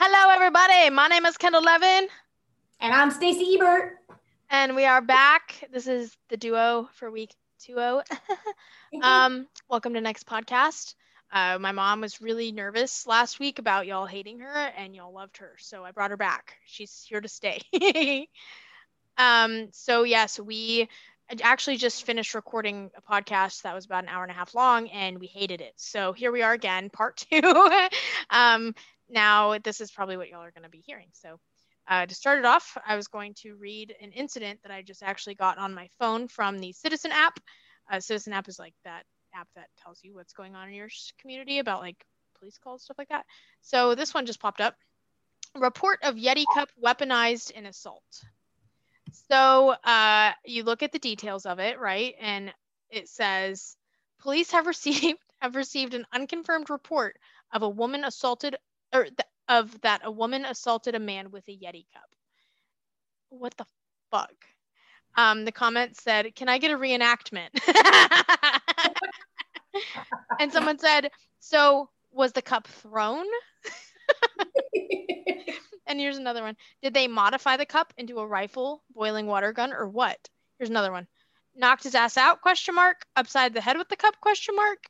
Hello, everybody. My name is Kendall Levin, And I'm Stacy Ebert. and we are back. This is the duo for week 20. um, welcome to next podcast. Uh, my mom was really nervous last week about y'all hating her, and y'all loved her, so I brought her back. She's here to stay. um, so yes, we actually just finished recording a podcast that was about an hour and a half long, and we hated it. So here we are again, part two. um, now this is probably what y'all are going to be hearing. So uh, to start it off, I was going to read an incident that I just actually got on my phone from the Citizen app. Uh, Citizen app is like that app that tells you what's going on in your community about like police calls, stuff like that. So this one just popped up. Report of Yeti Cup weaponized in assault. So uh, you look at the details of it, right? And it says police have received have received an unconfirmed report of a woman assaulted or th- of that a woman assaulted a man with a Yeti cup. What the fuck? Um, the comment said, "Can I get a reenactment?" and someone said, "So was the cup thrown?" and here's another one: Did they modify the cup into a rifle, boiling water gun, or what? Here's another one: Knocked his ass out? Question mark. Upside the head with the cup? Question mark.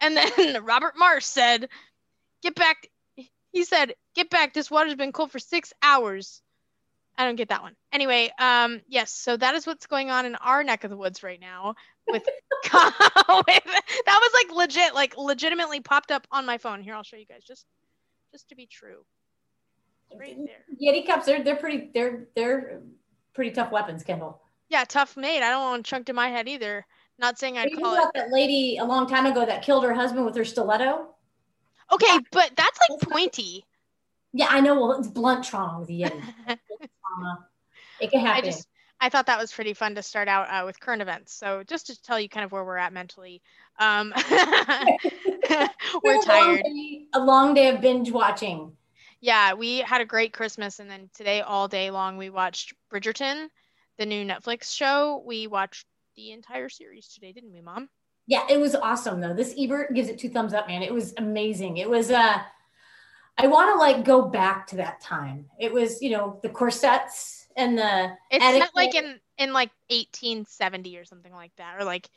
And then Robert Marsh said, "Get back." He said, "Get back. This water's been cold for six hours." I don't get that one. Anyway, um, yes, so that is what's going on in our neck of the woods right now. With, with that was like legit, like legitimately popped up on my phone. Here, I'll show you guys just, just to be true. It's right there. Yeti cups, they're they're pretty they're they're pretty tough weapons, Kendall. Yeah, tough made. I don't want chunked in my head either. Not saying I'd you call it. about that lady a long time ago that killed her husband with her stiletto? Okay, but that's like pointy. Yeah, I know. Well, it's blunt trauma trauma. It can I happen. just I thought that was pretty fun to start out uh, with current events. So just to tell you kind of where we're at mentally, um, we're It's a long tired. day- A long day of binge watching. Yeah, we had a great Christmas, and then today all day long we watched Bridgerton, the new Netflix show. We watched the entire series today, didn't we, Mom? Yeah, it was awesome though. This Ebert gives it two thumbs up, man. It was amazing. It was uh I want to like go back to that time. It was, you know, the corsets and the It's etiquette. set like in in like 1870 or something like that, or like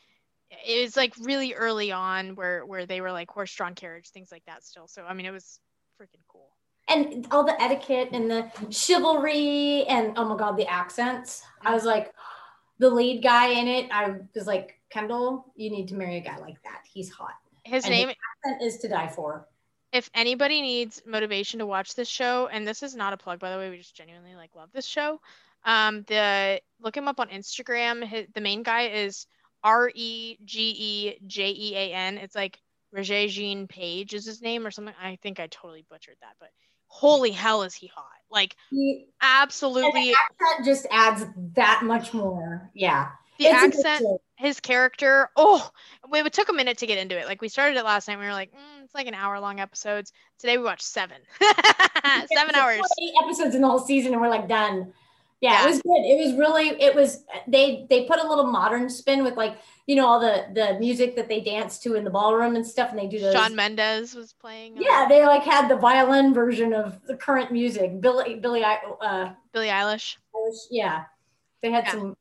it was like really early on where where they were like horse-drawn carriage, things like that. Still, so I mean, it was freaking cool. and all the etiquette and the chivalry and oh my god, the accents. I was like the lead guy in it, I was like, Kendall, you need to marry a guy like that. He's hot. His And name Accent is to die for. if anybody needs motivation to watch this show, and this is not a plug by the way, we just genuinely like love this show. Um, the look him up on Instagram. His, the main guy is R E G E J E A N. It's like Roger Jean Page is his name or something. I think I totally butchered that, but holy hell is he hot! Like He, absolutely, the accent just adds that much more. Yeah. the It's accent, his character. Oh, we- it took a minute to get into it. Like we started it last night. We were like, mm, it's like an hour long episodes. Today we watched seven, seven hours. 28 episodes in the whole season, and we're like done. Yeah, Yeah. it was good. It was really. It was. They they put a little modern spin with like you know all the the music that they dance to in the ballroom and stuff, and they do those. Shawn Mendes was playing. uh, yeah, they like had the violin version of the current music. Billy Billy uh Billie Eilish. yeah. They had Yeah. some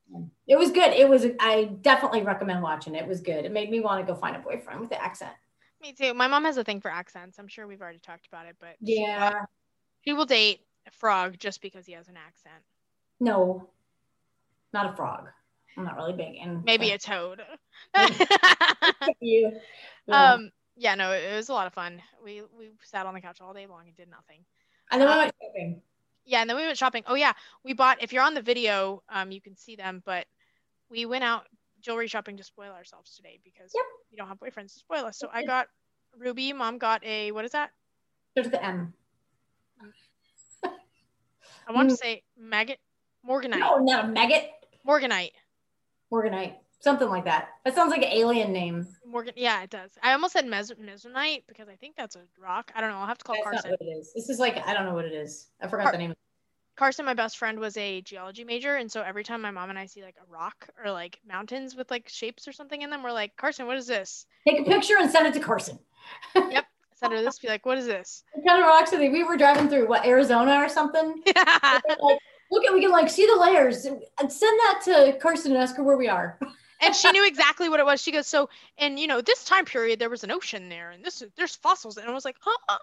it was good. It was I definitely recommend watching it. It was good. It made me want to go find a boyfriend with the accent. Me too. My mom has a thing for accents. I'm sure we've already talked about it, but she- Yeah. she will date a frog just because he has an accent. No. Not a frog. I'm not really big in Maybe a toad. you. Yeah. um. Yeah. No. It was a lot of fun. We we sat on the couch all day long and did nothing. and then we um, went shopping. Yeah, and then we went shopping. Oh yeah, we bought. If you're on the video, um, you can see them. But we went out jewelry shopping to spoil ourselves today because Yep. we don't have boyfriends to spoil us. So I got Ruby. Mom got a what is that? There's the M. I want to Mm. say maggot morganite. No, not a maggot. Morganite. Morganite. Something like that. That sounds like an alien name. Morgan. Yeah, it does. I almost said mes- mesonite because I think that's a rock. I don't know. I'll have to call That's not Carson. what it is. This is like I don't know what it is. I forgot Car- the name. Carson, my best friend, was a geology major, and so every time my mom and I see like a rock or like mountains with like shapes or something in them, we're like, Carson, what is this? Take a picture and send it to Carson. yep. send her to this. Be like, what is this? It kind of rocks with me. We were driving through what Arizona or something. Yeah. Look at we can like see the layers and send that to Carson and ask her where we are. and she knew exactly what it was. She goes, so, and you know, this time period there was an ocean there, and this there's fossils, and I was like, huh?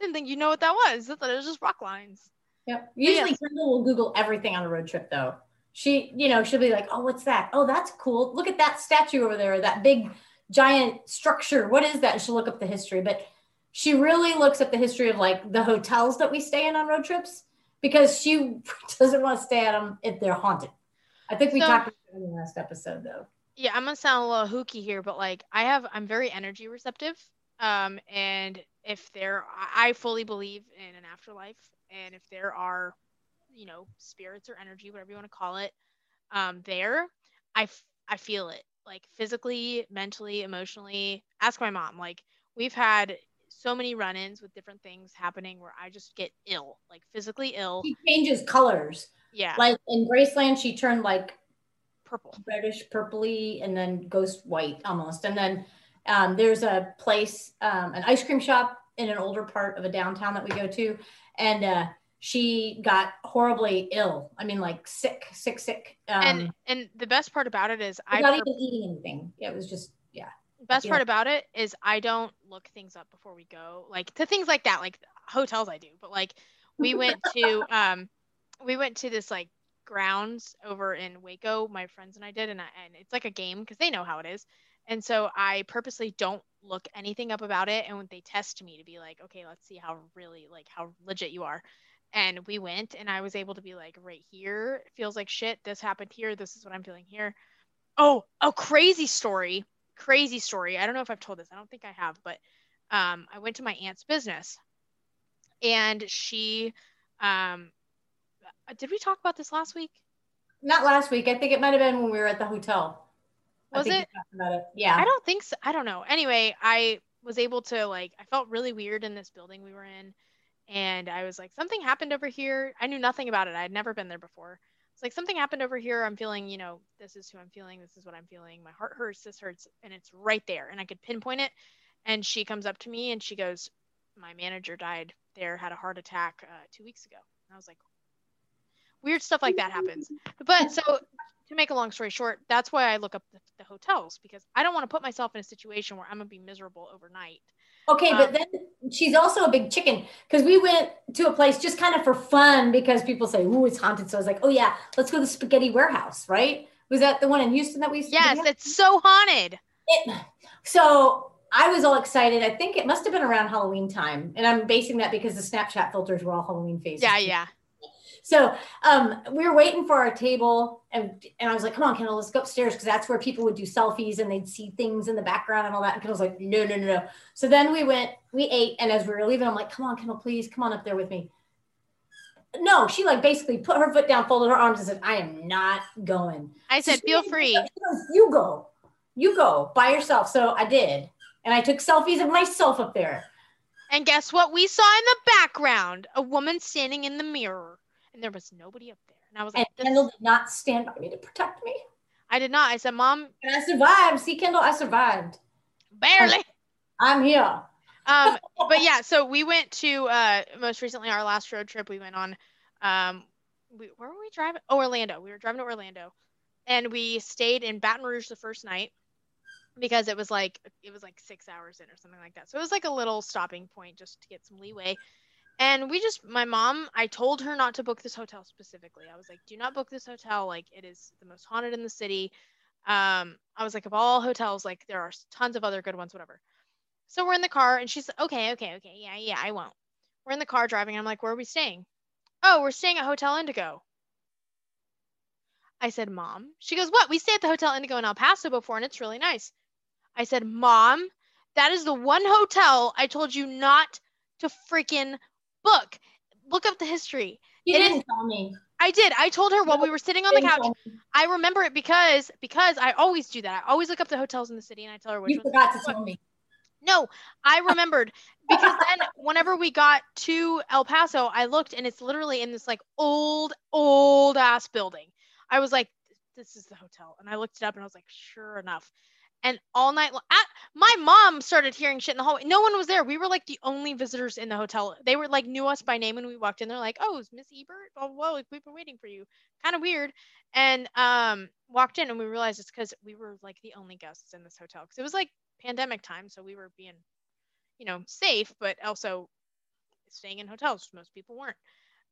Didn't think you know what that was. I thought it was just rock lines. Yep. Usually yes. Kendall will Google everything on a road trip though. She, you know, she'll be like, oh, what's that? Oh, that's cool. Look at that statue over there, that big giant structure. What is that? And she'll look up the history. But she really looks at the history of like the hotels that we stay in on road trips because she doesn't want to stay at them if they're haunted. I think we So- talked about it in the last episode though. Yeah, I'm gonna sound a little hooky here, but like I have, I'm very energy receptive. Um, and if there, I I fully believe in an afterlife, and if there are, you know, spirits or energy, whatever you want to call it, um, there, I, f- I feel it, like physically, mentally, emotionally. Ask my mom. Like we've had so many run-ins with different things happening where I just get ill, like physically ill. She changes colors. Yeah, Like in Graceland, she turned like purple. reddish purpley and then ghost white almost. And then um, there's a place um, an ice cream shop in an older part of a downtown that we go to. And uh, she got horribly ill. I mean like sick sick sick. Um, and and the best part about it is I pur- even eating anything. It was just yeah best Yeah. part about it is I don't look things up before we go. Like to things like that, like hotels I do, but like we went to um we went to this like grounds over in Waco, my friends and I did and I, and it's like a game because they know how it is. And so I purposely don't look anything up about it and when they test me to be like, okay, let's see how really like how legit you are. And we went and I was able to be like right here, feels like shit. This happened here. This is what I'm feeling here. Oh, a crazy story crazy story. I don't know if I've told this. I don't think I have, but um, I went to my aunt's business, and she, um, uh, did we talk about this last week? not last week i think it might have been when we were at the hotel Was it? it yeah I don't think so. I don't know. Anyway, I was able to like. I felt really weird in this building we were in, and I was like, something happened over here. I knew nothing about it. I had never been there before. It's like something happened over here. I'm feeling, you know, this is who I'm feeling. This is what I'm feeling. My heart hurts. This hurts, and it's right there, and I could pinpoint it. And she comes up to me and she goes, "My manager died there. Had a heart attack uh, two weeks ago." And I was like, weird stuff like that happens. But so to make a long story short, that's why I look up the, the hotels because I don't want to put myself in a situation where I'm gonna be miserable overnight. Okay, Um, but then she's also a big chicken because we went to a place just kind of for fun because people say, "Ooh, it's haunted." So I was like, "Oh yeah, let's go to the Spaghetti Warehouse." Right? Was that the one in Houston that we? Yes, it's so haunted. It, so I was all excited. I think it must have been around Halloween time, and I'm basing that because the Snapchat filters were all Halloween faces. Yeah, yeah. So um, we were waiting for our table, and and I was like, "Come on, Kendall, let's go upstairs because that's where people would do selfies and they'd see things in the background and all that." And Kendall's like, "No, no, no, no." So then we went, we ate, and as we were leaving, I'm like, "Come on, Kendall, please, come on up there with me." No, she like basically put her foot down, folded her arms, and said, "I am not going." I said, she feel free. goes, You go, you go by yourself. So I did, and I took selfies of myself up there. And guess what? We saw in the background a woman standing in the mirror, and there was nobody up there. And I was And like, this- Kendall did not stand by me to protect me. I did not. I said, Mom, And I survived. See, Kendall, I survived. barely. I'm here. um but yeah so we went to uh most recently our last road trip we went on um we, where were we driving oh orlando we were driving to orlando and we stayed in baton rouge the first night because it was like it was like six hours in or something like that so it was like a little stopping point just to get some leeway and we just my mom i told her not to book this hotel specifically i was like do not book this hotel like it is the most haunted in the city um i was like of all hotels like there are tons of other good ones whatever so we're in the car and she's okay, okay, okay. Yeah, yeah, I won't. We're in the car driving. And I'm like, where are we staying? Oh, we're staying at Hotel Indigo. I said, Mom. She goes, What? We stayed at the Hotel Indigo in El Paso before and it's really nice. I said, Mom, that is the one hotel I told you not to freaking book. Look up the history. You It is- didn't tell me. I did. I told her while we were sitting on the couch. I remember it because because I always do that. I always look up the hotels in the city and I tell her which You forgot to tell me. no, I remembered because then whenever we got to El Paso, I looked and it's literally in this like old, old ass building. I was like, this is the hotel. And I looked it up and I was like, sure enough. And all night long, at, my mom started hearing shit in the hallway. No one was there. We were like the only visitors in the hotel. They were like knew us by name when we walked in. They're like, "Oh, is Miss Ebert? Oh, whoa, we've been waiting for you." Kind of weird. And um, walked in and we realized it's because we were like the only guests in this hotel because it was like pandemic time, so we were being, you know, safe, but also staying in hotels. Most people weren't.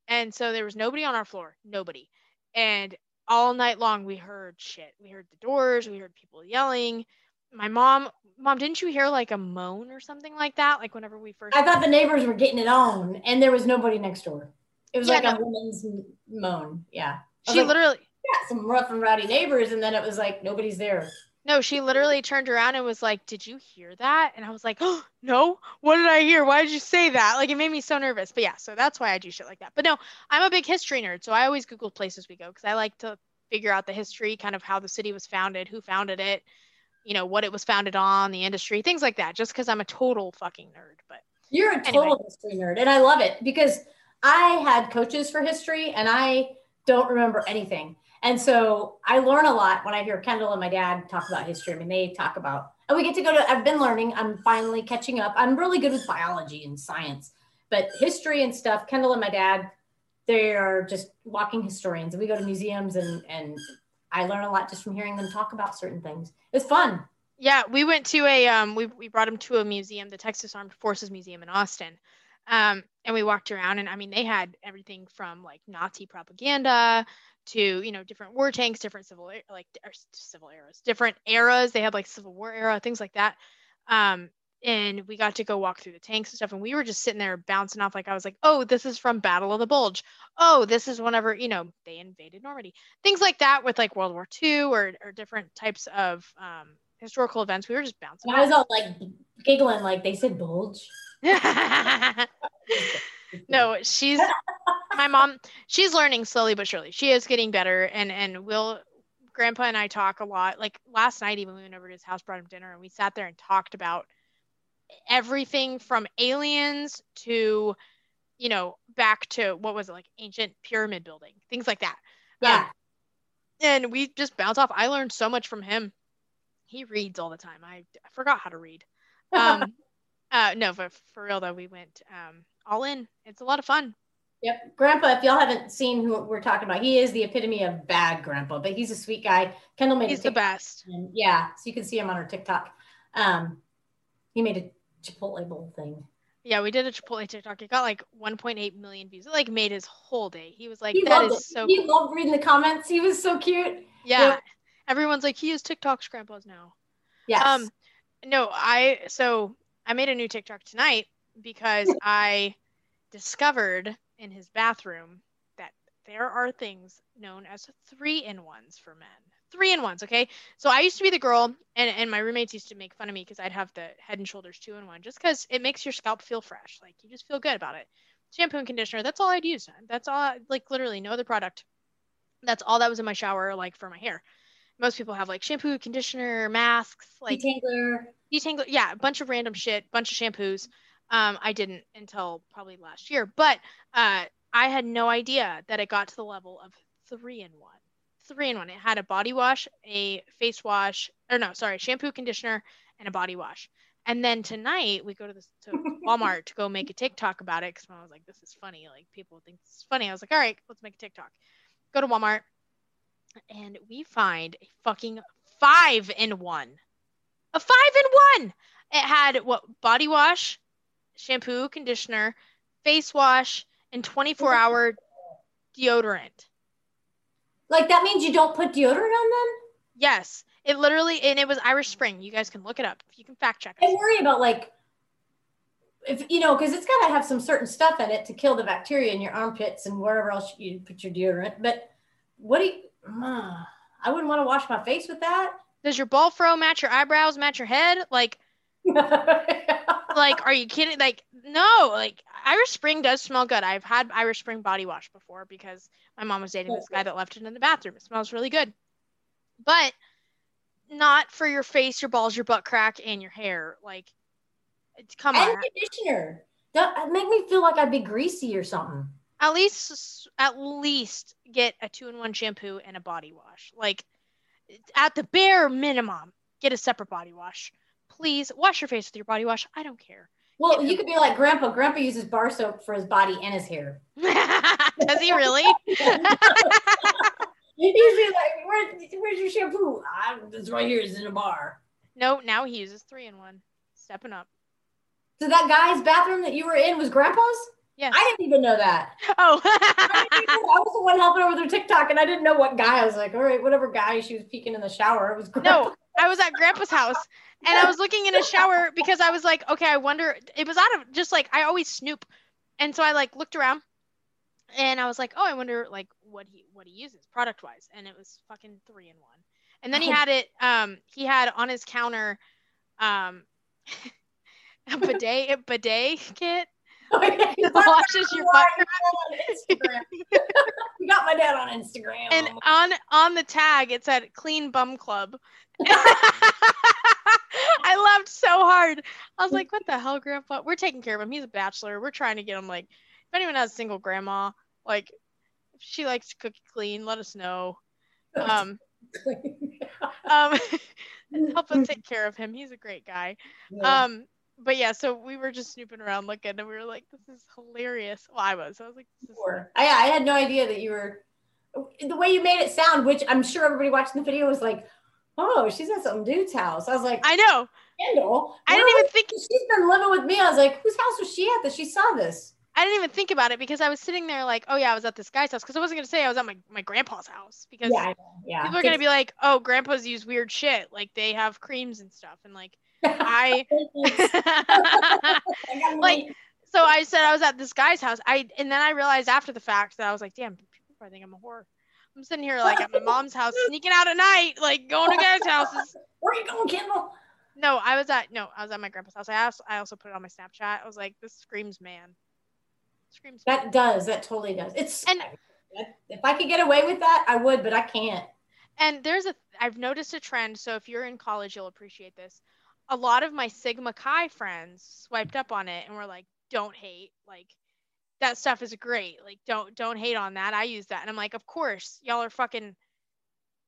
And so there was nobody on our floor, nobody. And all night long we heard shit. We heard the doors, we heard people yelling. My mom, mom, didn't you hear like a moan or something like that? Like whenever we first I thought the neighbors were getting it on and there was nobody next door. It was Yeah, like no. a woman's moan. Yeah. She like, literally "Yeah, some rough and rowdy neighbors, and then it was like nobody's there. No, she literally turned around and was like, "Did you hear that?" And I was like, oh, "No, what did I hear? Why did you say that?" Like it made me so nervous. But yeah, so that's why I do shit like that. But no, I'm a big history nerd, so I always Google places we go because I like to figure out the history, kind of how the city was founded, who founded it, you know, what it was founded on, the industry, things like that. Just because I'm a total fucking nerd. But You're a total Anyway. history nerd, and I love it because I had coaches for history, and I don't remember anything. And so I learn a lot when I hear Kendall and my dad talk about history. I mean, they talk about, and we get to go to, I've been learning, I'm finally catching up. I'm really good with biology and science, but history and stuff, Kendall and my dad, they are just walking historians. And we go to museums, and, and I learn a lot just from hearing them talk about certain things. It's fun. Yeah, we went to a um we we brought them to a museum, the Texas Armed Forces Museum in Austin. Um and we walked around and I mean they had everything from like Nazi propaganda to, you know, different war tanks, different civil like or civil eras, different eras. They had like Civil War era, things like that. Um and we got to go walk through the tanks and stuff and we were just sitting there bouncing off like I was like, "Oh, this is from Battle of the Bulge. Oh, this is whenever, you know, they invaded Normandy." Things like that with like World War II or or different types of um historical events. We were just bouncing. And I was all like giggling, like they said bulge. no, she's my mom. She's learning slowly but surely. She is getting better, and and will Grandpa and I talk a lot. Like last night, even we went over to his house, brought him dinner, and we sat there and talked about everything from aliens to, you know, back to what was it like ancient pyramid building, things like that. Yeah. Um, and we just bounce off. I learned so much from him. He reads all the time. I, I forgot how to read. Um, uh, no, but for real though, we went um, all in. It's a lot of fun. Yep. Grandpa, if y'all haven't seen who we're talking about, he is the epitome of bad grandpa, but he's a sweet guy. Kendall made He's the best. and yeah, so you can see him on our TikTok. Um, he made a Chipotle bowl thing. Yeah, we did a Chipotle TikTok. It got like 1.8 million views. It like made his whole day. He was like, He "That is it. so he cool." loved reading the comments. He was so cute. Yeah. Everyone's like, he is TikTok's grandpa's now. Yes. Um, no, I so I made a new TikTok tonight because I discovered in his bathroom that there are things known as three in ones for men. Three in ones, okay? So I used to be the girl, and, and my roommates used to make fun of me because I'd have the head and shoulders two in one just because it makes your scalp feel fresh. Like you just feel good about it. Shampoo and conditioner, that's all I'd use. That's all, like literally no other product. That's all that was in my shower, like for my hair. Most people have like shampoo, conditioner, masks, like Detangler. detangler yeah a bunch of random shit bunch of shampoos um i didn't until probably last year but uh i had no idea that it got to the level of three in one three in one. It had a body wash a face wash or no sorry shampoo conditioner and a body wash. And then tonight we go to this to walmart to go make a tiktok about it because i was like this is funny like people think this is funny. I was like all right let's make a tiktok. Go to walmart and we find a fucking five in one. A five in one. It had what body wash, shampoo, conditioner, face wash, and 24 hour deodorant. Like that means you don't put deodorant on them? Yes, it literally, and it was Irish Spring. You guys can look it up. You can fact check I worry about like if you know, because it's got to have some certain stuff in it to kill the bacteria in your armpits and wherever else you put your deodorant. But what do you? Uh, I wouldn't want to wash my face with that. Does your ball fro match your eyebrows, match your head? Like, like, are you kidding? Like, no, like Irish Spring does smell good. I've had Irish Spring body wash before because my mom was dating this guy that left it in the bathroom. It smells really good, but not for your face, your balls, your butt crack, and your hair. Like, it's- come on. and conditioner. That uh, make me feel like I'd be greasy or something. At least, at least get a two-in-one shampoo and a body wash. Like, at the bare minimum, get a separate body wash. Please wash your face with your body wash. I don't care. Well, you could be like Grandpa. Grandpa uses bar soap for his body and his hair. Does he really? He's like, Where, "Where's your shampoo? Ah, it's right here. It's in a bar." no, now he uses three in one. Stepping up. So that guy's bathroom that you were in was Grandpa's. Yeah. I didn't even know that. oh. I was the one helping her with her TikTok, and I didn't know what guy. I was like, all right, whatever guy she was peeking in the shower. It was Grandpa. no, I was at Grandpa's house and I was looking in a shower because I was like, okay, I wonder. It was out of just like I always snoop, and so I like looked around, and I was like, oh, I wonder like what he what he uses product wise, and it was fucking three in one. And then he had it. Um, he had on his counter, um, a bidet a bidet kit. It Washes your butt. you got my dad on Instagram. and on on the tag it said clean bum club. I laughed so hard. I was like what the hell grandpa? We're taking care of him. He's a bachelor. We're trying to get him like if anyone has a single grandma like if she likes to cook clean let us know. Um um help us take care of him. He's a great guy. Yeah. um but yeah so we were just snooping around looking and we were like this is hilarious well i was i was like this is Sure. I, I had no idea that you were the way you made it sound, which I'm sure everybody watching the video was like, "Oh, she's at some dude's house." I was like, i know "Kendall." i didn't even think She's been living with me. I was like, "Whose house was she at that she saw this?" I didn't even think about it because I was sitting there like, oh yeah, I was at this guy's house because I wasn't gonna say I was at my, my grandpa's house because Yeah, Yeah. people are gonna be like, oh, grandpas use weird shit, like they have creams and stuff, and like I, like, so I said I was at this guy's house. I and then I realized after the fact that I was like, damn, people probably think I'm a whore. I'm sitting here like at my mom's house, sneaking out at night, like going to guys' houses. Where are you going, Kendall? No, I was at no, I was at my grandpa's house. I also I also put it on my Snapchat. I was like, this screams man. Screams man. That does. That totally does. It's And- if I could get away with that, I would, but I can't. And there's a I've noticed a trend. So if you're in college, you'll appreciate this. A lot of my Sigma Chi friends swiped up on it and were like, "Don't hate. Like that stuff is great. Like don't don't hate on that. I use that." And I'm like, "Of course, y'all are fucking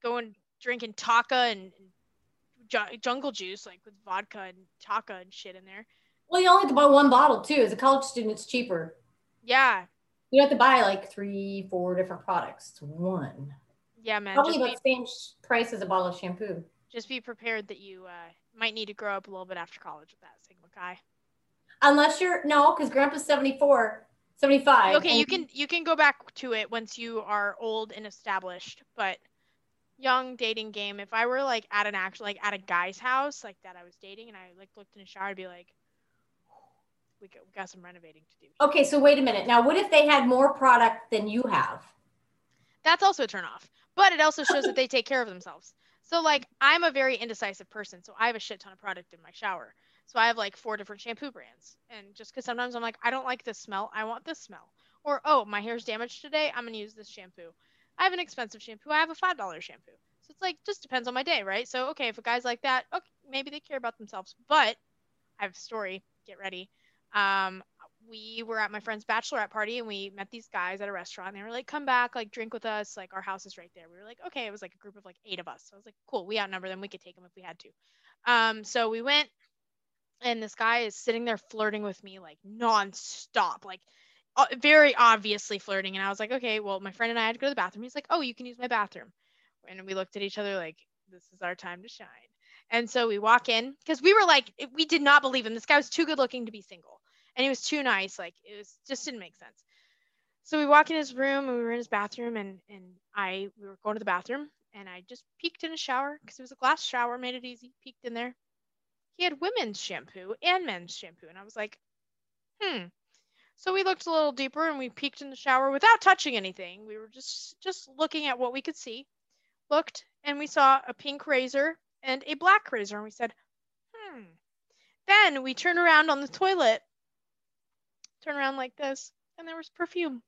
going drinking Taaka and, and ju- jungle juice like with vodka and Taaka and shit in there." Well, you only have to buy one bottle too. As a college student, it's cheaper. Yeah, You have to buy like three, four different products. It's one. yeah, man. Probably about the same price as a bottle of shampoo. just be prepared that you uh, might need to grow up a little bit after college with that Sigma Chi. Unless you're no, because Grandpa's 74, 75. okay you can you can go back to it once you are old and established but young dating game if i were like at an actual like at a guy's house like that i was dating and i like looked in a shower i'd be like we got, we got some renovating to do Okay, so wait a minute. Now, what if they had more product than you have? that's also a turn off but it also shows that they take care of themselves so like i'm a very indecisive person so i have a shit ton of product in my shower. So i have like four different shampoo brands and just because sometimes i'm like i don't like this smell i want this smell. Or oh my hair's damaged today i'm going to use this shampoo. I have an expensive shampoo i have a five dollar shampoo. So it's like just depends on my day right? So okay if a guy's like that okay maybe they care about themselves but i have a story get ready. Um we were at my friend's bachelorette party and we met these guys at a restaurant. They were like, come back, like drink with us. Like our house is right there. We were like, okay. It was like a group of like eight of us. So I was like, cool. We outnumber them. We could take them if we had to. Um, so we went and this guy is sitting there flirting with me like nonstop, like uh, very obviously flirting. And I was like, okay, well, my friend and I had to go to the bathroom. He's like, oh, you can use my bathroom. And we looked at each other like, this is our time to shine. And so we walk in because we were like, we did not believe him. This guy was too good looking to be single and he was too nice. Like it was just didn't make sense. So we walk in his room and we were in his bathroom and and I we were going to the bathroom and I just peeked in his shower because it was a glass shower, made it easy. Peeked in there. He had women's shampoo and men's shampoo, and I was like, hmm. So we looked a little deeper and we peeked in the shower without touching anything. We were just just looking at what we could see. Looked and we saw a pink razor and a black razor, and we said, hmm. Then we turn around on the toilet turn around like this, and there was perfume.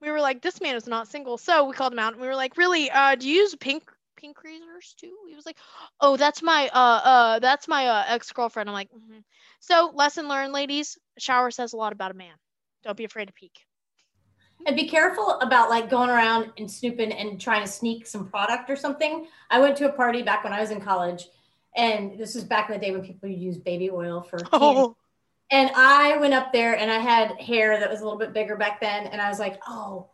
We were like, this man is not single. So we called him out and we were like, really, uh, do you use pink pink razors too? He was like, oh, that's my uh uh that's my uh ex-girlfriend. I'm like, mm-hmm. so lesson learned, ladies, a shower says a lot about a man. Don't be afraid to peek. And be careful about like going around and snooping and trying to sneak some product or something. I went to a party back when I was in college And this was back in the day when people used baby oil for. Oh, And I went up there and I had hair that was a little bit bigger back then. And I was like, oh,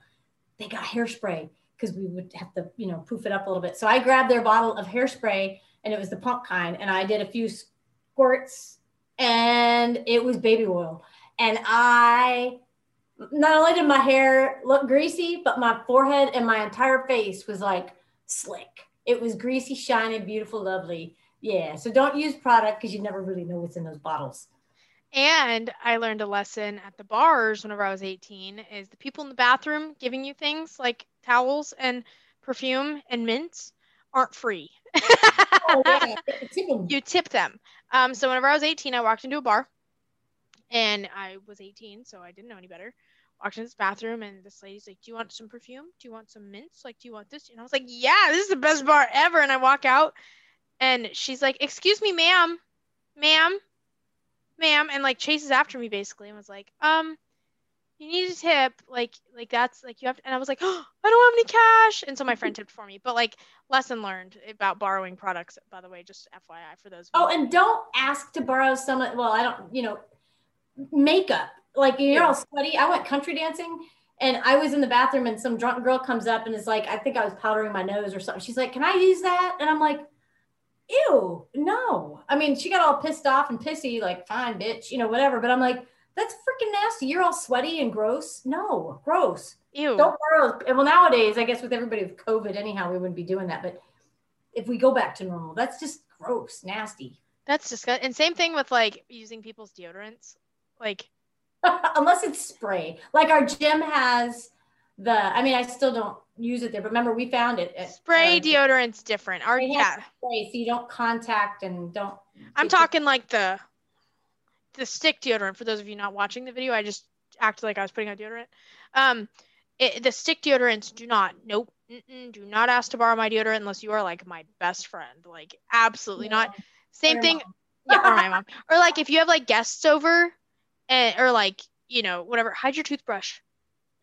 they got hairspray because we would have to, you know, poof it up a little bit. So I grabbed their bottle of hairspray and it was the pump kind. And I did a few squirts and it was baby oil. And I, not only did my hair look greasy, but my forehead and my entire face was like slick. It was greasy, shiny, beautiful, lovely. Yeah. So don't use product because you never really know what's in those bottles. And I learned a lesson at the bars whenever I was 18 is the people in the bathroom giving you things like towels and perfume and mints aren't free. Oh, yeah. Tip you tip them. Um, so whenever I was 18, I walked into a bar and I was 18, so I didn't know any better. Walked into this bathroom and this lady's like, Do you want some perfume? Do you want some mints? Like, do you want this? And I was like, Yeah, this is the best bar ever. And I walk out and she's like, Excuse me, ma'am, ma'am, ma'am, and like chases after me basically and was like, um, you need a tip, like, like that's like you have to, and I was like, oh, I don't have any cash, and so my friend tipped for me. But like, lesson learned about borrowing products, by the way, just FYI for those. Oh, and don't ask to borrow some. Well, I don't. You know, makeup. Like you're Yeah. all sweaty. I went country dancing, and I was in the bathroom, and some drunk girl comes up and is like, I think I was powdering my nose or something. She's like, Can I use that? And I'm like, Ew, no. I mean, she got all pissed off and pissy, like, fine, bitch, you know, whatever. But I'm like, that's freaking nasty. You're all sweaty and gross. No, gross. Ew. Don't borrow. Well, nowadays, I guess with everybody with COVID, anyhow, we wouldn't be doing that. But if we go back to normal, that's just gross, nasty. That's disgusting. And same thing with like using people's deodorants. Like, unless it's spray. Like our gym has the. I mean, I still don't use it there, but remember we found it. At, spray uh, deodorant's different. Our yeah, spray, so you don't contact and don't. I'm it- talking like the the stick deodorant. For those of you not watching the video, I just acted like I was putting on deodorant. Um, it, the stick deodorants do not. Nope. Do not ask to borrow my deodorant unless you are like my best friend. Like absolutely not. Same Or thing. Yeah, or my mom. Or like if you have like guests over, and or like you know whatever, hide your toothbrush.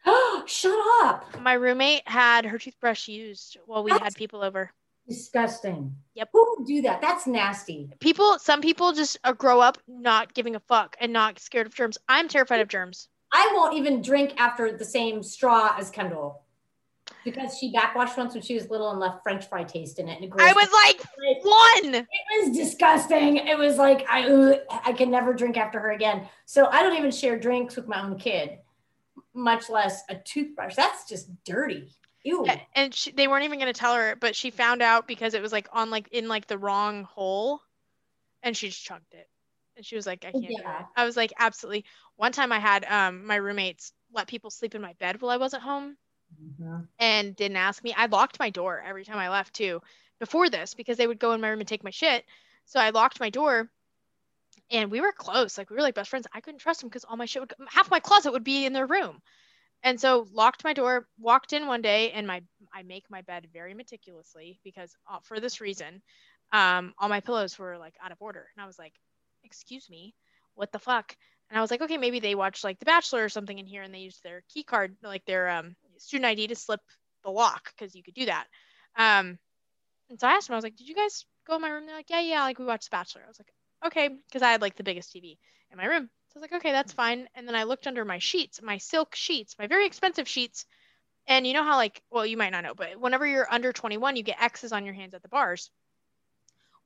Oh shut up! My roommate had her toothbrush used while we had people over. Disgusting. Yep. Who would do that? That's nasty. People, some people just uh, grow up not giving a fuck and not scared of germs. I'm terrified of germs. I won't even drink after the same straw as Kendall because she backwashed once when she was little and left French fry taste in it. And it I was like one. it was disgusting. It was like I ugh, I can never drink after her again. So I don't even share drinks with my own kid, much less a toothbrush. That's just dirty. Ew. Yeah, and she, they weren't even gonna tell her, but she found out because it was like on like in like the wrong hole, and she just chugged it. And she was like, I can't Yeah. I was like, absolutely. One time I had um my roommates let people sleep in my bed while I wasn't home Mhm. and didn't ask me. I locked my door every time I left too before this because they would go in my room and take my shit. So I locked my door and we were close. Like we were like best friends. I couldn't trust them because all my shit would half my closet would be in their room. And so locked my door, walked in one day and my I make my bed very meticulously because uh, for this reason, um, all my pillows were like out of order. And I was like, excuse me, what the fuck? And I was like, okay, maybe they watched like The Bachelor or something in here and they used their key card, like their um, student ID to slip the lock because you could do that. Um, and so I asked them, I was like, did you guys go in my room? They're like, yeah, yeah, like we watched The Bachelor. I was like, okay, because I had like the biggest TV in my room. So I was like, okay, that's fine. And then I looked under my sheets, my silk sheets, my very expensive sheets. And you know how like, well, you might not know, but whenever you're under 21, you get X's on your hands at the bars.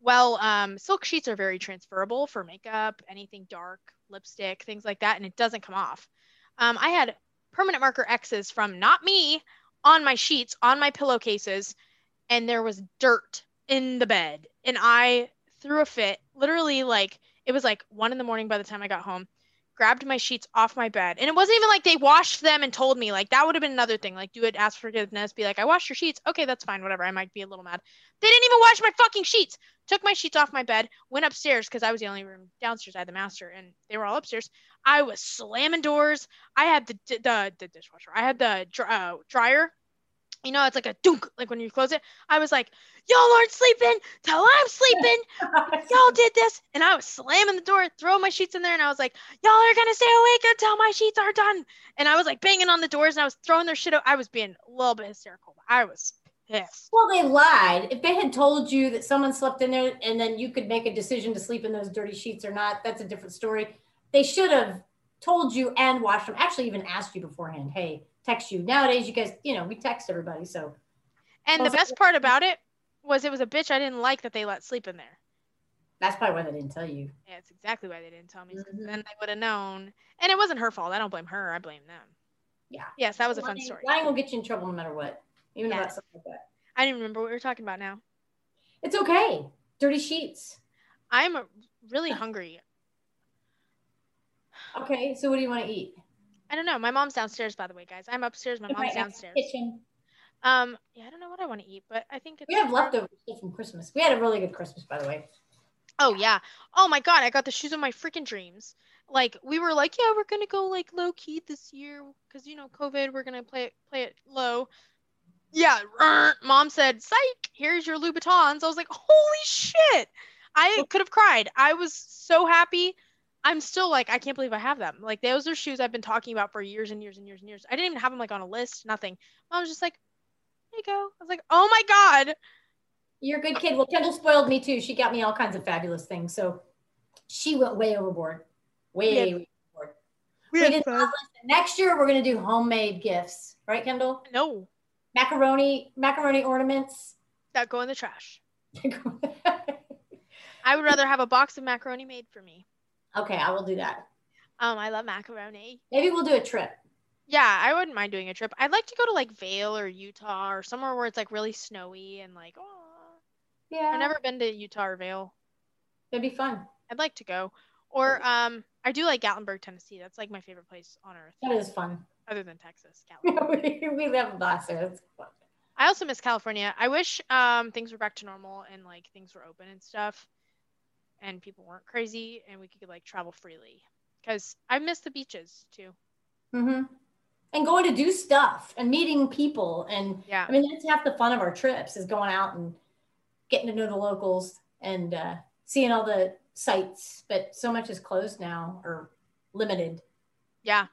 Well, um, silk sheets are very transferable for makeup, anything dark, lipstick, things like that, and it doesn't come off. Um, I had permanent marker X's from not me on my sheets, on my pillowcases, and there was dirt in the bed. And I threw a fit, literally, like, it was like one in the morning by the time I got home. Grabbed my sheets off my bed. And it wasn't even like they washed them and told me. Like, that would have been another thing. Like, do it, ask forgiveness, be like, I washed your sheets. Okay, that's fine, whatever. I might be a little mad. They didn't even wash my fucking sheets took my sheets off my bed, went upstairs because I was the only room downstairs. I had the master, and they were all upstairs. I was slamming doors. I had the the, the dishwasher. I had the uh, dryer. You know, it's like a dunk, like when you close it. I was like, "Y'all aren't sleeping till I'm sleeping. Y'all did this," and I was slamming the door, throwing my sheets in there, and I was like, "Y'all are gonna stay awake until my sheets are done." And I was like banging on the doors, and I was throwing their shit out. I was being a little bit hysterical. But I was pissed. Well, they lied. If they had told you that someone slept in there and then you could make a decision to sleep in those dirty sheets or not, that's a different story. They should have told you and washed them. Actually, even asked you beforehand. Hey, text you. Nowadays, you guys, you know, we text everybody. So, And the best part about it was it was a bitch I didn't like that they let sleep in there. that's probably why they didn't tell you. Yeah, it's exactly why they didn't tell me. Mhm. Then I would have known. And it wasn't her fault. I don't blame her. I blame them. Yeah. Yes, that was a fun story. Lying will get you in trouble no matter what, even about Yes. something like that. I didn't remember what we were talking about now. It's okay. Dirty sheets. I'm really hungry. Okay, so what do you want to eat? I don't know. My mom's downstairs, by the way, guys. I'm upstairs. My mom's downstairs. Kitchen. Um, yeah, I don't know what I want to eat, but I think it's We have leftover stuff from Christmas. We had a really good Christmas, by the way. Oh yeah. Oh my god, I got the shoes of my freaking dreams. Like we were like, yeah, we're gonna go like low key this year because you know COVID. We're gonna play it play it low. Yeah. Mom said, "Psych, here's your Louboutins." I was like, "Holy shit!" I could have cried. I was so happy. I'm still like, I can't believe I have them. Like those are shoes I've been talking about for years and years and years and years. I didn't even have them like on a list. Nothing. Mom was just like, "Here you go." I was like, "Oh my god." You're a good kid. Well, Kendall spoiled me too. She got me all kinds of fabulous things. So she went way overboard. Way, had- way overboard. We We did not listen. Next year, we're going to do homemade gifts. Right, Kendall? No, Macaroni, macaroni ornaments. that go in the trash. I would rather have a box of macaroni made for me. Okay, I will do that. Um, I love macaroni. Maybe we'll do a trip. Yeah, I wouldn't mind doing a trip. I'd like to go to like Vail or Utah or somewhere where it's like really snowy and like, oh, Yeah. I've never been to Utah or Vail. It'd be fun. I'd like to go. Or um, I do like Gatlinburg, Tennessee. That's like my favorite place on earth, That is fun. other than Texas. Gatlinburg. we, we have a blast there. That's fun. I also miss California. I wish um things were back to normal and like things were open and stuff, and people weren't crazy and we could like travel freely. Because I miss the beaches too. hmm And going to do stuff and meeting people. And Yeah. I mean, that's half the fun of our trips is going out and getting to know the locals and uh, seeing all the sites. But so much is closed now or limited. Yeah.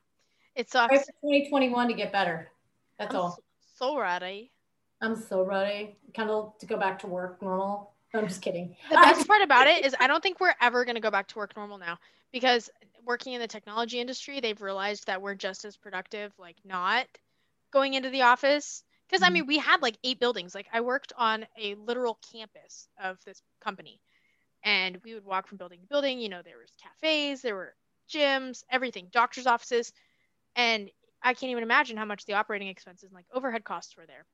It sucks. Pray 2021 to get better. That's I'm all. so ready. I'm so ready, Kind of to go back to work normal. I'm just kidding. The best part about it is I don't think we're ever going to go back to work normal now because working in the technology industry, they've realized that we're just as productive, like not going into the office. Because I Mhm. mean, we had like eight buildings. Like I worked on a literal campus of this company, and we would walk from building to building. You know, there was cafes, there were gyms, everything, doctors' offices, and I can't even imagine how much the operating expenses and like overhead costs were there.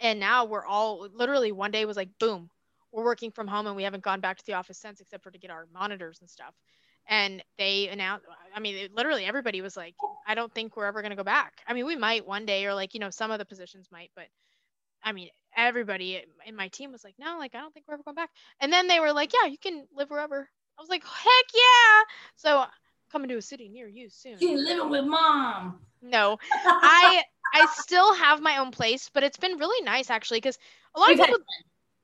And now we're all literally one day was like boom, we're working from home and we haven't gone back to the office since except for to get our monitors and stuff. And they announced i mean it, literally everybody was like i don't think we're ever going to go back. I mean we might one day or like you know some of the positions might but i mean everybody in my team was like no like i don't think we're ever going back. And then they were like yeah you can live wherever. I was like heck yeah! So coming to a city near you soon. She's living with mom. no. I i still have my own place but it's been really nice actually because a lot of had people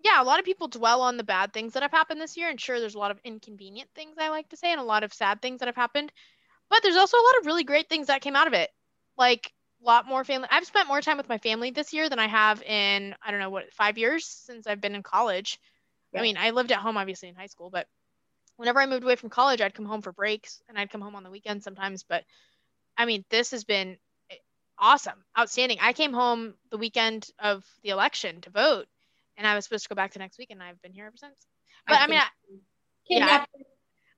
yeah, a lot of people dwell on the bad things that have happened this year, and sure, there's a lot of inconvenient things I like to say, and a lot of sad things that have happened. But there's also a lot of really great things that came out of it, like a lot more family. I've spent more time with my family this year than I have in I don't know what five years since I've been in college. Yeah. I mean, I lived at home obviously in high school, but whenever I moved away from college, I'd come home for breaks, and I'd come home on the weekends sometimes. But I mean, this has been eh, awesome, outstanding. I came home the weekend of the election to vote and I was supposed to go back the next week, and I've been here ever since. But I, mean, I, yeah. Kidnapped.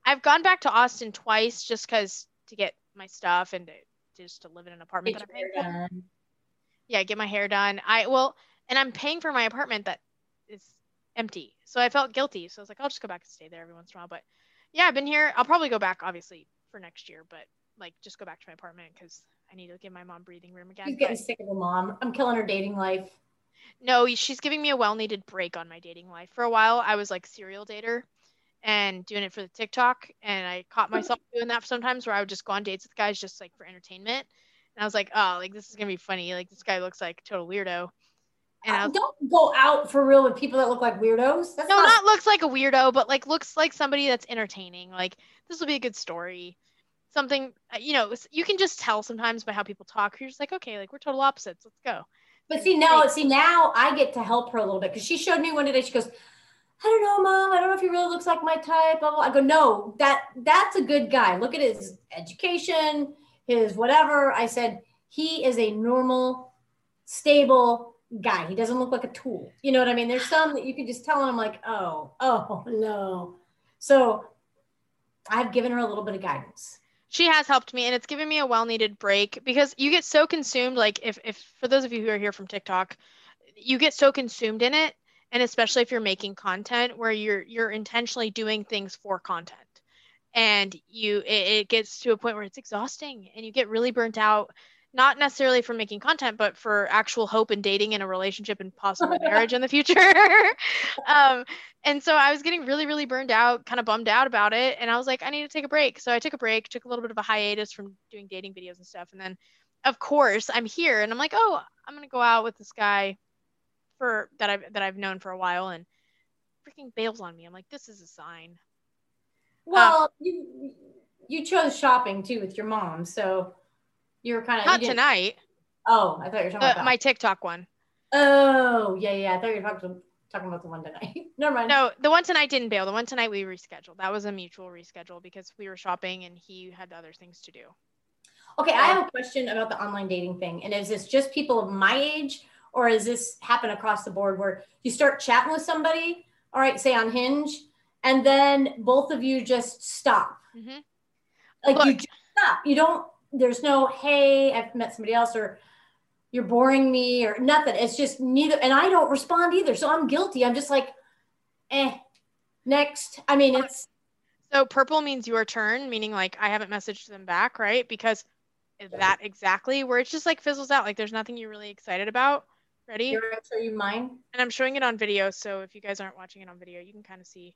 I've gone back to Austin twice just because to get my stuff and to, just to live in an apartment Get that I'm your paying hair done. Yeah, get my hair done. I well, and I'm paying for my apartment that is empty, so I felt guilty. So I was like, I'll just go back and stay there every once in a while. But yeah, I've been here. I'll probably go back, obviously, for next year. But like, just go back to my apartment because I need to give my mom breathing room again. She's getting But- sick of her mom. I'm killing her dating life. No, she's giving me a well-needed break on my dating life. For a while, I was like serial dater and doing it for the TikTok, and I caught myself doing that sometimes where I would just go on dates with guys just like for entertainment. And I was like, oh, like this is gonna be funny. Like this guy looks like a total weirdo. And I Uh, was, don't go out for real with people that look like weirdos. That's no, not, not looks like a weirdo, but like looks like somebody that's entertaining. Like this will be a good story. Something uh, you know, you can just tell sometimes by how people talk. You're just like, okay, like we're total opposites. Let's go. But see now, see now I get to help her a little bit because she showed me one today. She goes, I don't know, mom. I don't know if he really looks like my type. Blah, blah. I go, no, that that's a good guy. Look at his education, his whatever. I said he is a normal, stable guy. He doesn't look like a tool. You know what I mean? There's some that you can just tell, and I'm like, oh, oh no. So I've given her a little bit of guidance. She has helped me and it's given me a well-needed break because you get so consumed like if if for those of you who are here from TikTok, you get so consumed in it and especially if you're making content where you're you're intentionally doing things for content. And you it, it gets to a point where it's exhausting and you get really burnt out not necessarily for making content, but for actual hope and dating in a relationship and possible marriage in the future. um, and so I was getting really, really burned out, kind of bummed out about it. And I was like, I need to take a break. So I took a break, took a little bit of a hiatus from doing dating videos and stuff. And then, of course, I'm here and I'm like, oh, I'm gonna go out with this guy for that I've that I've known for a while, and freaking bails on me. I'm like, this is a sign. Well, um, you you chose shopping too with your mom, so you were kind of not tonight. Oh, I thought you were talking the, about my TikTok one. Oh, yeah, yeah. I thought you were talking, talking about the one tonight. Never mind. No, the one tonight didn't bail. The one tonight we rescheduled. That was a mutual reschedule because we were shopping and he had other things to do. Okay, I have a question about the online dating thing. And is this just people of my age or is this happen across the board where you start chatting with somebody, all right, say on Hinge, and then both of you just stop? Mm-hmm. Like Look, you just stop. You don't there's no hey i've met somebody else or you're boring me or nothing. It's just neither and i don't respond either. So i'm guilty. I'm just like eh next. I mean it's so purple means your turn meaning like i haven't messaged them back right? Because that exactly where it's just like fizzles out. Like there's nothing you're really excited about. Ready? Gonna show you mine? And i'm showing it on video so if you guys aren't watching it on video you can kind of see.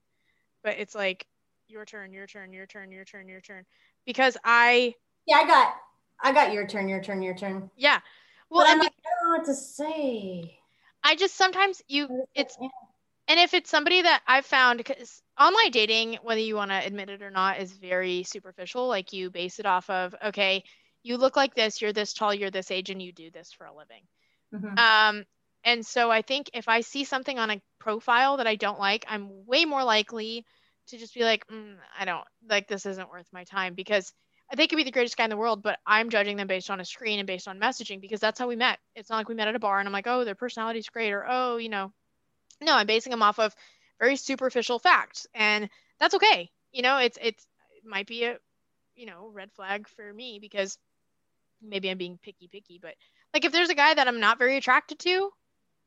But it's like your turn your turn your turn your turn your turn. Because i yeah, I got I got your turn, your turn, your turn. Yeah. Well, I'm like, I don't know what to say. I just sometimes you it's and if it's somebody that I've found because online dating, whether you want to admit it or not, is very superficial. Like you base it off of, okay, you look like this, you're this tall, you're this age, and you do this for a living. Mm-hmm. Um, and so I think if I see something on a profile that I don't like, I'm way more likely to just be like, mm, I don't like this isn't worth my time because they could be the greatest guy in the world, but I'm judging them based on a screen and based on messaging because that's how we met. It's not like we met at a bar and I'm like, oh, their personality's great, or oh, you know, no, I'm basing them off of very superficial facts, and that's okay. You know, it's it's it might be a you know red flag for me because maybe I'm being picky, picky, but like if there's a guy that I'm not very attracted to,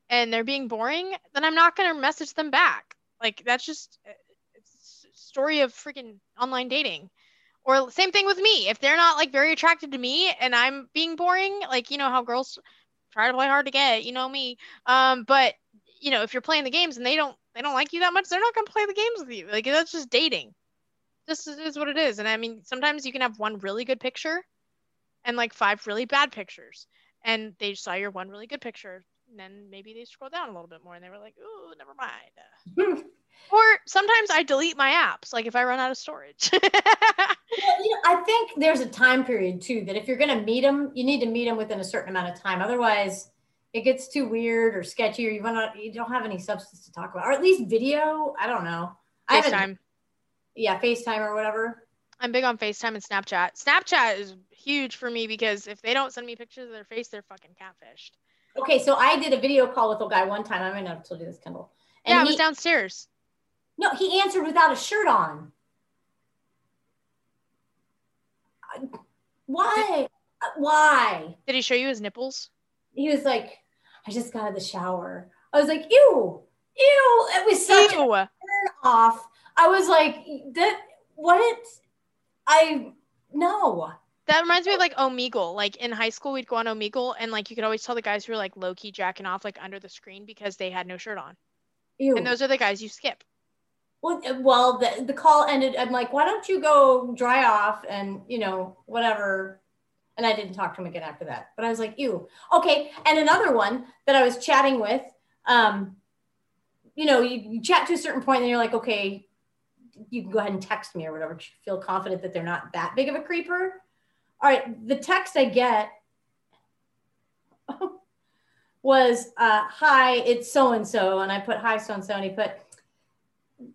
and they're being boring, then I'm not gonna message them back. Like that's just uh, it's story of freaking online dating or same thing with me. If they're not like very attracted to me and I'm being boring, like you know how girls try to play hard to get, you know me. Um, but you know, if you're playing the games and they don't they don't like you that much, they're not gonna play the games with you. Like that's just dating. This is what it is. And I mean, sometimes you can have one really good picture and like five really bad pictures. And they saw your one really good picture. And then maybe they scroll down a little bit more and they were like, oh, never mind. Or sometimes I delete my apps, like if I run out of storage. well, you know, I think there's a time period too that if you're going to meet them, you need to meet them within a certain amount of time. Otherwise, it gets too weird or sketchy, or you want to, you don't have any substance to talk about, or at least video. I don't know. FaceTime. Yeah, FaceTime or whatever. I'm big on FaceTime and Snapchat. Snapchat is huge for me because if they don't send me pictures of their face, they're fucking catfished. Okay, so I did a video call with a guy one time. I might not have told you this, Kendall. And yeah, I was downstairs. No, he answered without a shirt on. Why? Why? Did he show you his nipples? He was like, I just got out of the shower. I was like, ew, ew. It was such ew. a turn off. I was like, that what? I no. That reminds me of like Omegle. Like in high school, we'd go on Omegle, and like you could always tell the guys who were like low key jacking off like under the screen because they had no shirt on. Ew. And those are the guys you skip. Well, well, the, the call ended. I'm like, why don't you go dry off and you know whatever. And I didn't talk to him again after that. But I was like, ew. Okay. And another one that I was chatting with, um, you know, you, you chat to a certain point, and you're like, okay, you can go ahead and text me or whatever. To feel confident that they're not that big of a creeper. All right. The text I get. was uh, hi, it's so and so, and I put hi so and so, and he put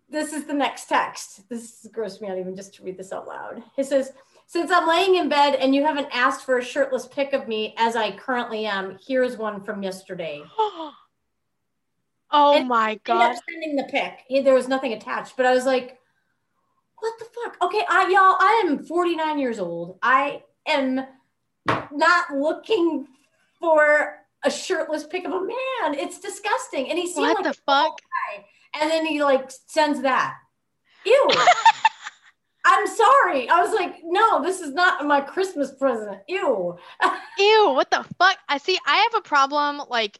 this is the next text. This grossed me out even just to read this out loud. He says, since I'm laying in bed and you haven't asked for a shirtless pic of me as I currently am, here's one from yesterday. oh And my god. sending the pic. There was nothing attached, but I was like, what the fuck? Okay, I y'all, I am 49 years old. I am not looking for a shirtless pic of a man. It's disgusting. And he seemed What like the fuck? And then he like sends that. Ew. I'm sorry. I was like, no, this is not my Christmas present. Ew. Ew, what the fuck? I see I have a problem like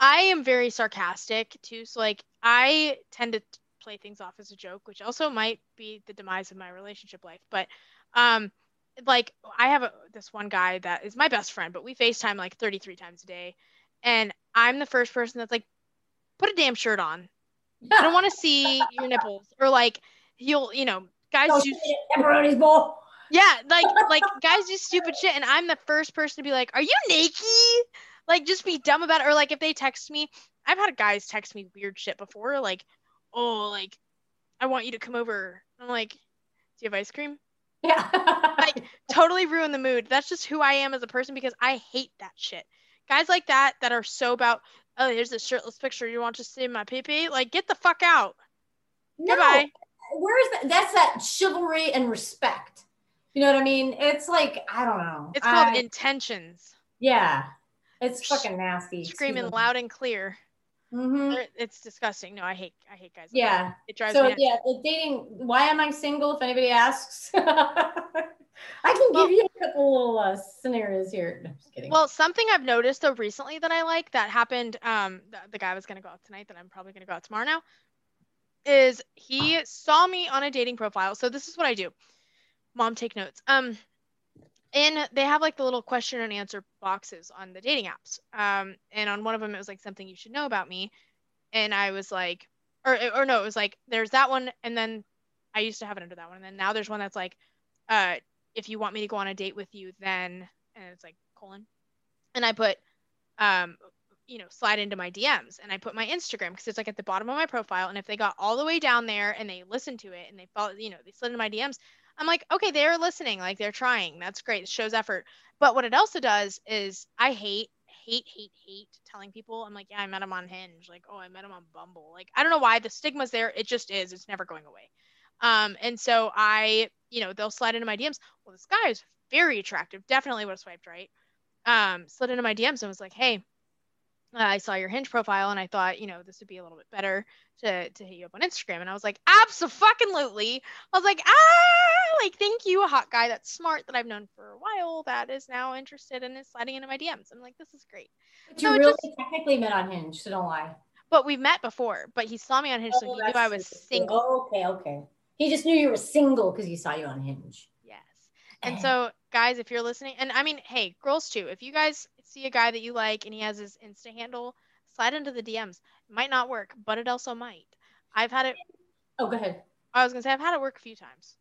I am very sarcastic too, so like I tend to play things off as a joke, which also might be the demise of my relationship life, but um like I have a, this one guy that is my best friend, but we FaceTime like 33 times a day, and I'm the first person that's like put a damn shirt on. I don't want to see your nipples or like you'll, you know, guys do pepperoni's bowl. yeah, like like guys do stupid shit, and I'm the first person to be like, "Are you naked?" Like, just be dumb about it. Or like, if they text me, I've had guys text me weird shit before, like, "Oh, like, I want you to come over." I'm like, "Do you have ice cream?" Yeah. Like, totally ruin the mood. That's just who I am as a person because I hate that shit. Guys like that that are so about, "Oh, here's a shirtless picture. You want to see my pee pee?" Like, get the fuck out. no. Goodbye. Where's that? That's that chivalry and respect. You know what I mean? It's like, I don't know. It's called I- intentions. yeah. It's fucking nasty. Screaming loud and clear. Mm-hmm. It's disgusting. No, I hate I hate guys. like that. Yeah. It drives So me nuts. yeah, the dating. Why am I single? If anybody asks, I can Well- give you a couple little uh, scenarios here. No, just kidding. Well, something I've noticed though recently that I like that happened. Um, the, the guy I was gonna go out tonight that I'm probably gonna go out tomorrow now. Is he saw me on a dating profile? So this is what I do. Mom, take notes. Um, and they have like the little question and answer boxes on the dating apps. Um, and on one of them it was like something you should know about me, and I was like, or or no, it was like there's that one, and then I used to have it under that one, and then now there's one that's like, uh, if you want me to go on a date with you, then and it's like colon and I put, um, you know, slide into my DMs and I put my Instagram because it's like at the bottom of my profile. And if they got all the way down there and they listened to it and they follow, you know, they slid into my DMs, I'm like, okay, they're listening, like they're trying. That's great. It shows effort. But what it also does is I hate, hate, hate, hate telling people. I'm like, yeah, I met him on Hinge. Like, oh, I met him on Bumble. Like, I don't know why the stigma's there. It just is. It's never going away. Um, and so I, you know, they'll slide into my DMs. Well, this guy is very attractive. Definitely would have swiped right um, slid into my DMs and was like, "Hey, uh, I saw your Hinge profile, and I thought, you know, this would be a little bit better to to hit you up on Instagram." And I was like, "Absolutely!" I was like, "Ah, like thank you, a hot guy that's smart that I've known for a while that is now interested and is sliding into my DMs." I'm like, "This is great." But you really just- technically met on Hinge, so don't lie. But we've met before, but he saw me on Hinge, so Oh, he knew I was single. Oh, okay, okay. He just knew you were single because he saw you on Hinge. Yes. And so, guys, if you're listening, and I mean, hey, girls too, if you guys see a guy that you like and he has his Insta handle, slide into the DMs. It might not work, but it also might. I've had it, Oh, go ahead. I was going to say, I've had it work a few times.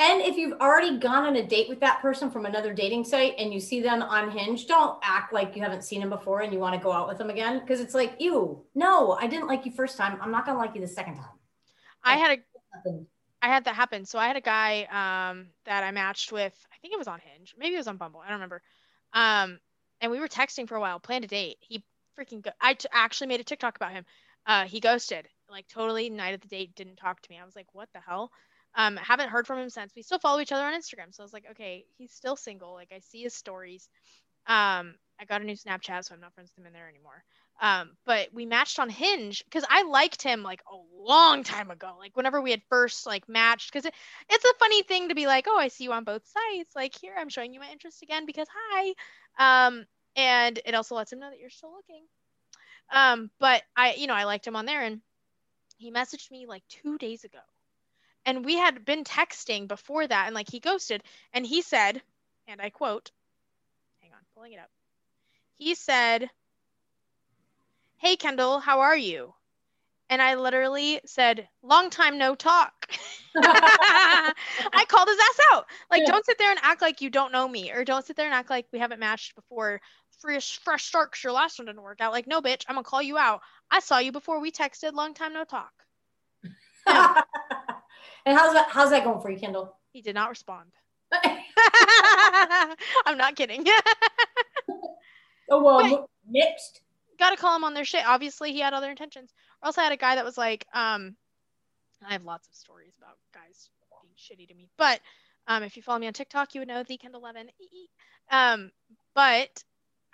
And if you've already gone on a date with that person from another dating site and you see them on Hinge, don't act like you haven't seen him before and you want to go out with them again because it's like, ew, no, I didn't like you first time. I'm not gonna like you the second time. I had a, I had that happen. So I had a guy um, that I matched with, I think it was on Hinge, maybe it was on Bumble, I don't remember. Um, and we were texting for a while, planned a date. He freaking, go- I t- actually made a TikTok about him. Uh, he ghosted, like totally night of the date, didn't talk to me. I was like, what the hell? Um, haven't heard from him since. We still follow each other on Instagram. So I was like, okay, he's still single. Like I see his stories. Um, I got a new Snapchat, so I'm not friends with him in there anymore. Um, but we matched on Hinge because I liked him like a long time ago. Like whenever we had first like matched, because it, it's a funny thing to be like, oh, I see you on both sides. Like here, I'm showing you my interest again because hi. Um, and it also lets him know that you're still looking. Um, but I, you know, I liked him on there, and he messaged me like two days ago, and we had been texting before that, and like he ghosted, and he said, and I quote, hang on, pulling it up. He said, "Hey Kendall, how are you?" And I literally said, "Long time no talk." I called his ass out. Like, Yeah. don't sit there and act like you don't know me, or don't sit there and act like we haven't matched before fresh fresh start because your last one didn't work out. Like, no, bitch, I'm gonna call you out. I saw you before we texted. Long time no talk. And how's that? How's that going for you, Kendall? He did not respond. I'm not kidding. oh well, Wait. next. Gotta call him on their shit. Obviously, he had other intentions. Or else I had a guy that was like, um, I have lots of stories about guys being shitty to me. But um, if you follow me on TikTok, you would know the Kendall Levin. Um, but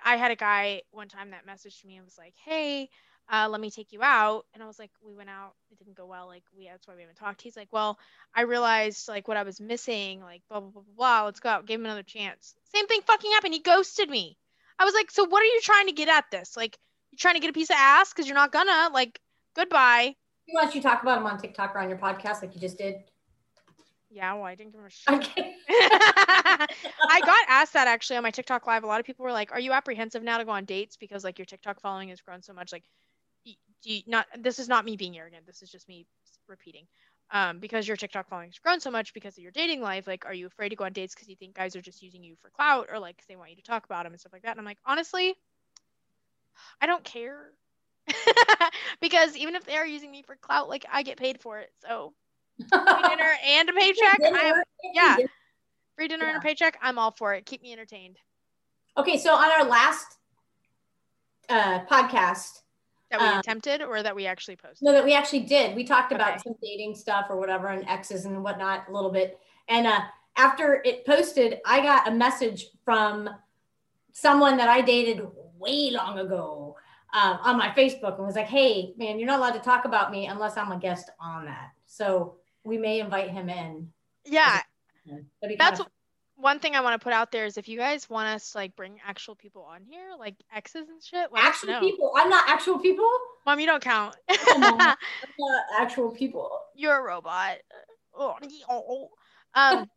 I had a guy one time that messaged me and was like, "Hey, uh, let me take you out." And I was like, "We went out. It didn't go well. Like we that's why we haven't talked." He's like, "Well, I realized like what I was missing. Like blah blah blah blah. blah. Let's go out. Give him another chance." Same thing fucking happened. He ghosted me. I was like, "So what are you trying to get at this? Like you trying to get a piece of ass because you're not gonna like goodbye." Why don't you talk about him on TikTok or on your podcast like you just did? Yeah, well, I didn't give him a shit. I'm. I got asked that actually on my TikTok live. A lot of people were like, "Are you apprehensive now to go on dates because like your TikTok following has grown so much?" Like, do you not? This is not me being arrogant. This is just me repeating. Um, because your TikTok following has grown so much because of your dating life, like, are you afraid to go on dates because you think guys are just using you for clout or like they want you to talk about them and stuff like that? And I'm like, honestly, I don't care. because even if they are using me for clout, like I get paid for it. So free dinner and a paycheck. I am yeah. free dinner and a paycheck. I'm all for it. Keep me entertained. Okay, so on our last uh, podcast, That we Um, attempted or that we actually posted. no, that we actually did, we talked about Okay. some dating stuff or whatever and exes and whatnot a little bit. And uh, after it posted, I got a message from someone that I dated way long ago um, on my Facebook and was like, "Hey, man, you're not allowed to talk about me unless I'm a guest on that." So we may invite him in. Yeah, that's kinda- one thing I want to put out there is if you guys want us to like bring actual people on here, like exes and shit, actual people. I'm not actual people. Mom, you don't count. I'm not actual people. You're a robot. Oh. Um,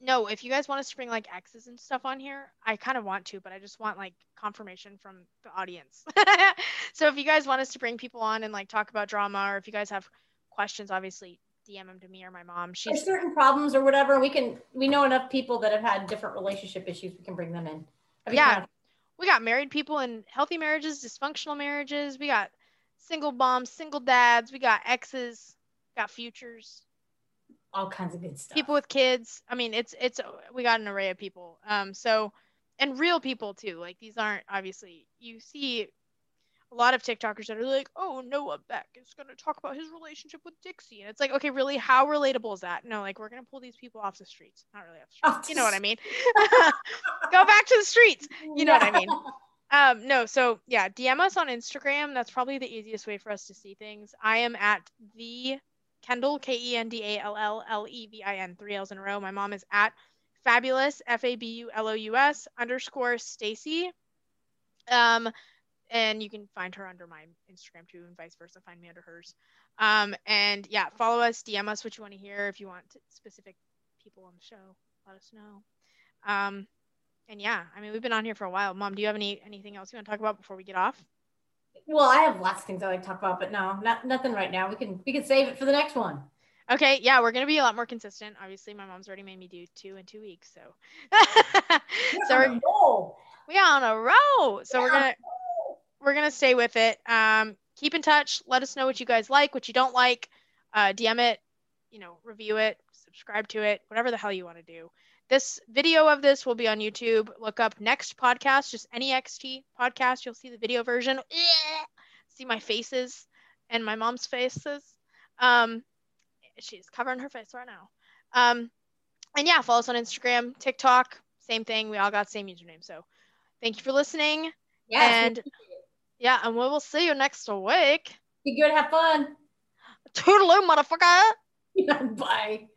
no, if you guys want us to bring like exes and stuff on here, I kind of want to, but I just want like confirmation from the audience. so if you guys want us to bring people on and like talk about drama, or if you guys have questions, obviously DM them to me or my mom. There's She's certain problems or whatever. We can. We know enough people that have had different relationship issues. We can bring them in. Yeah. kind of- we got married people in healthy marriages, dysfunctional marriages. We got single moms, single dads. We got exes, got futures. All kinds of good stuff. people with kids. I mean it's it's we got an array of people. Um so and real people too. Like these aren't obviously you see a lot of tiktokers that are like oh noah beck is going to talk about his relationship with dixie. And it's like okay really? How relatable is that? No like we're going to pull these people off the streets. Not really off the Off streets you the know what i mean? go back to the streets. You know what I mean. Um no so yeah dm us on instagram. That's probably the easiest way for us to see things. I am at the kendall k-e-n-d-a-l-l-l-e-v-i-n three l's in a row. My mom is at fabulous f-a-b-u-l-o-u-s underscore stacy. Um and you can find her under my instagram too and vice versa find me under hers. Um and yeah follow us dm us what you want to hear. If you want specific people on the show let us know. Um and yeah, I mean, we've been on here for a while. Mom, do you have any anything else you want to talk about before we get off? Well, I have lots of things I like to talk about, but no, not nothing right now. We can we can save it for the next one. Okay, yeah, we're gonna be a lot more consistent. Obviously, my mom's already made me do two in two weeks, so so we're, we on a roll. So we're gonna we're gonna stay with it. Um, keep in touch. Let us know what you guys like, what you don't like. Uh, DM it, you know, review it, subscribe to it, whatever the hell you want to do. This video of this will be on YouTube. Look up next podcast, just NEXT podcast. You'll see the video version. See my faces and my mom's faces. Um, she's covering her face right now. Um, and yeah, follow us on Instagram, TikTok, same thing. We all got same username. So thank you for listening. yes, and yeah, and we will see you next week. be good, have fun. Toodaloo, motherfucker. Bye.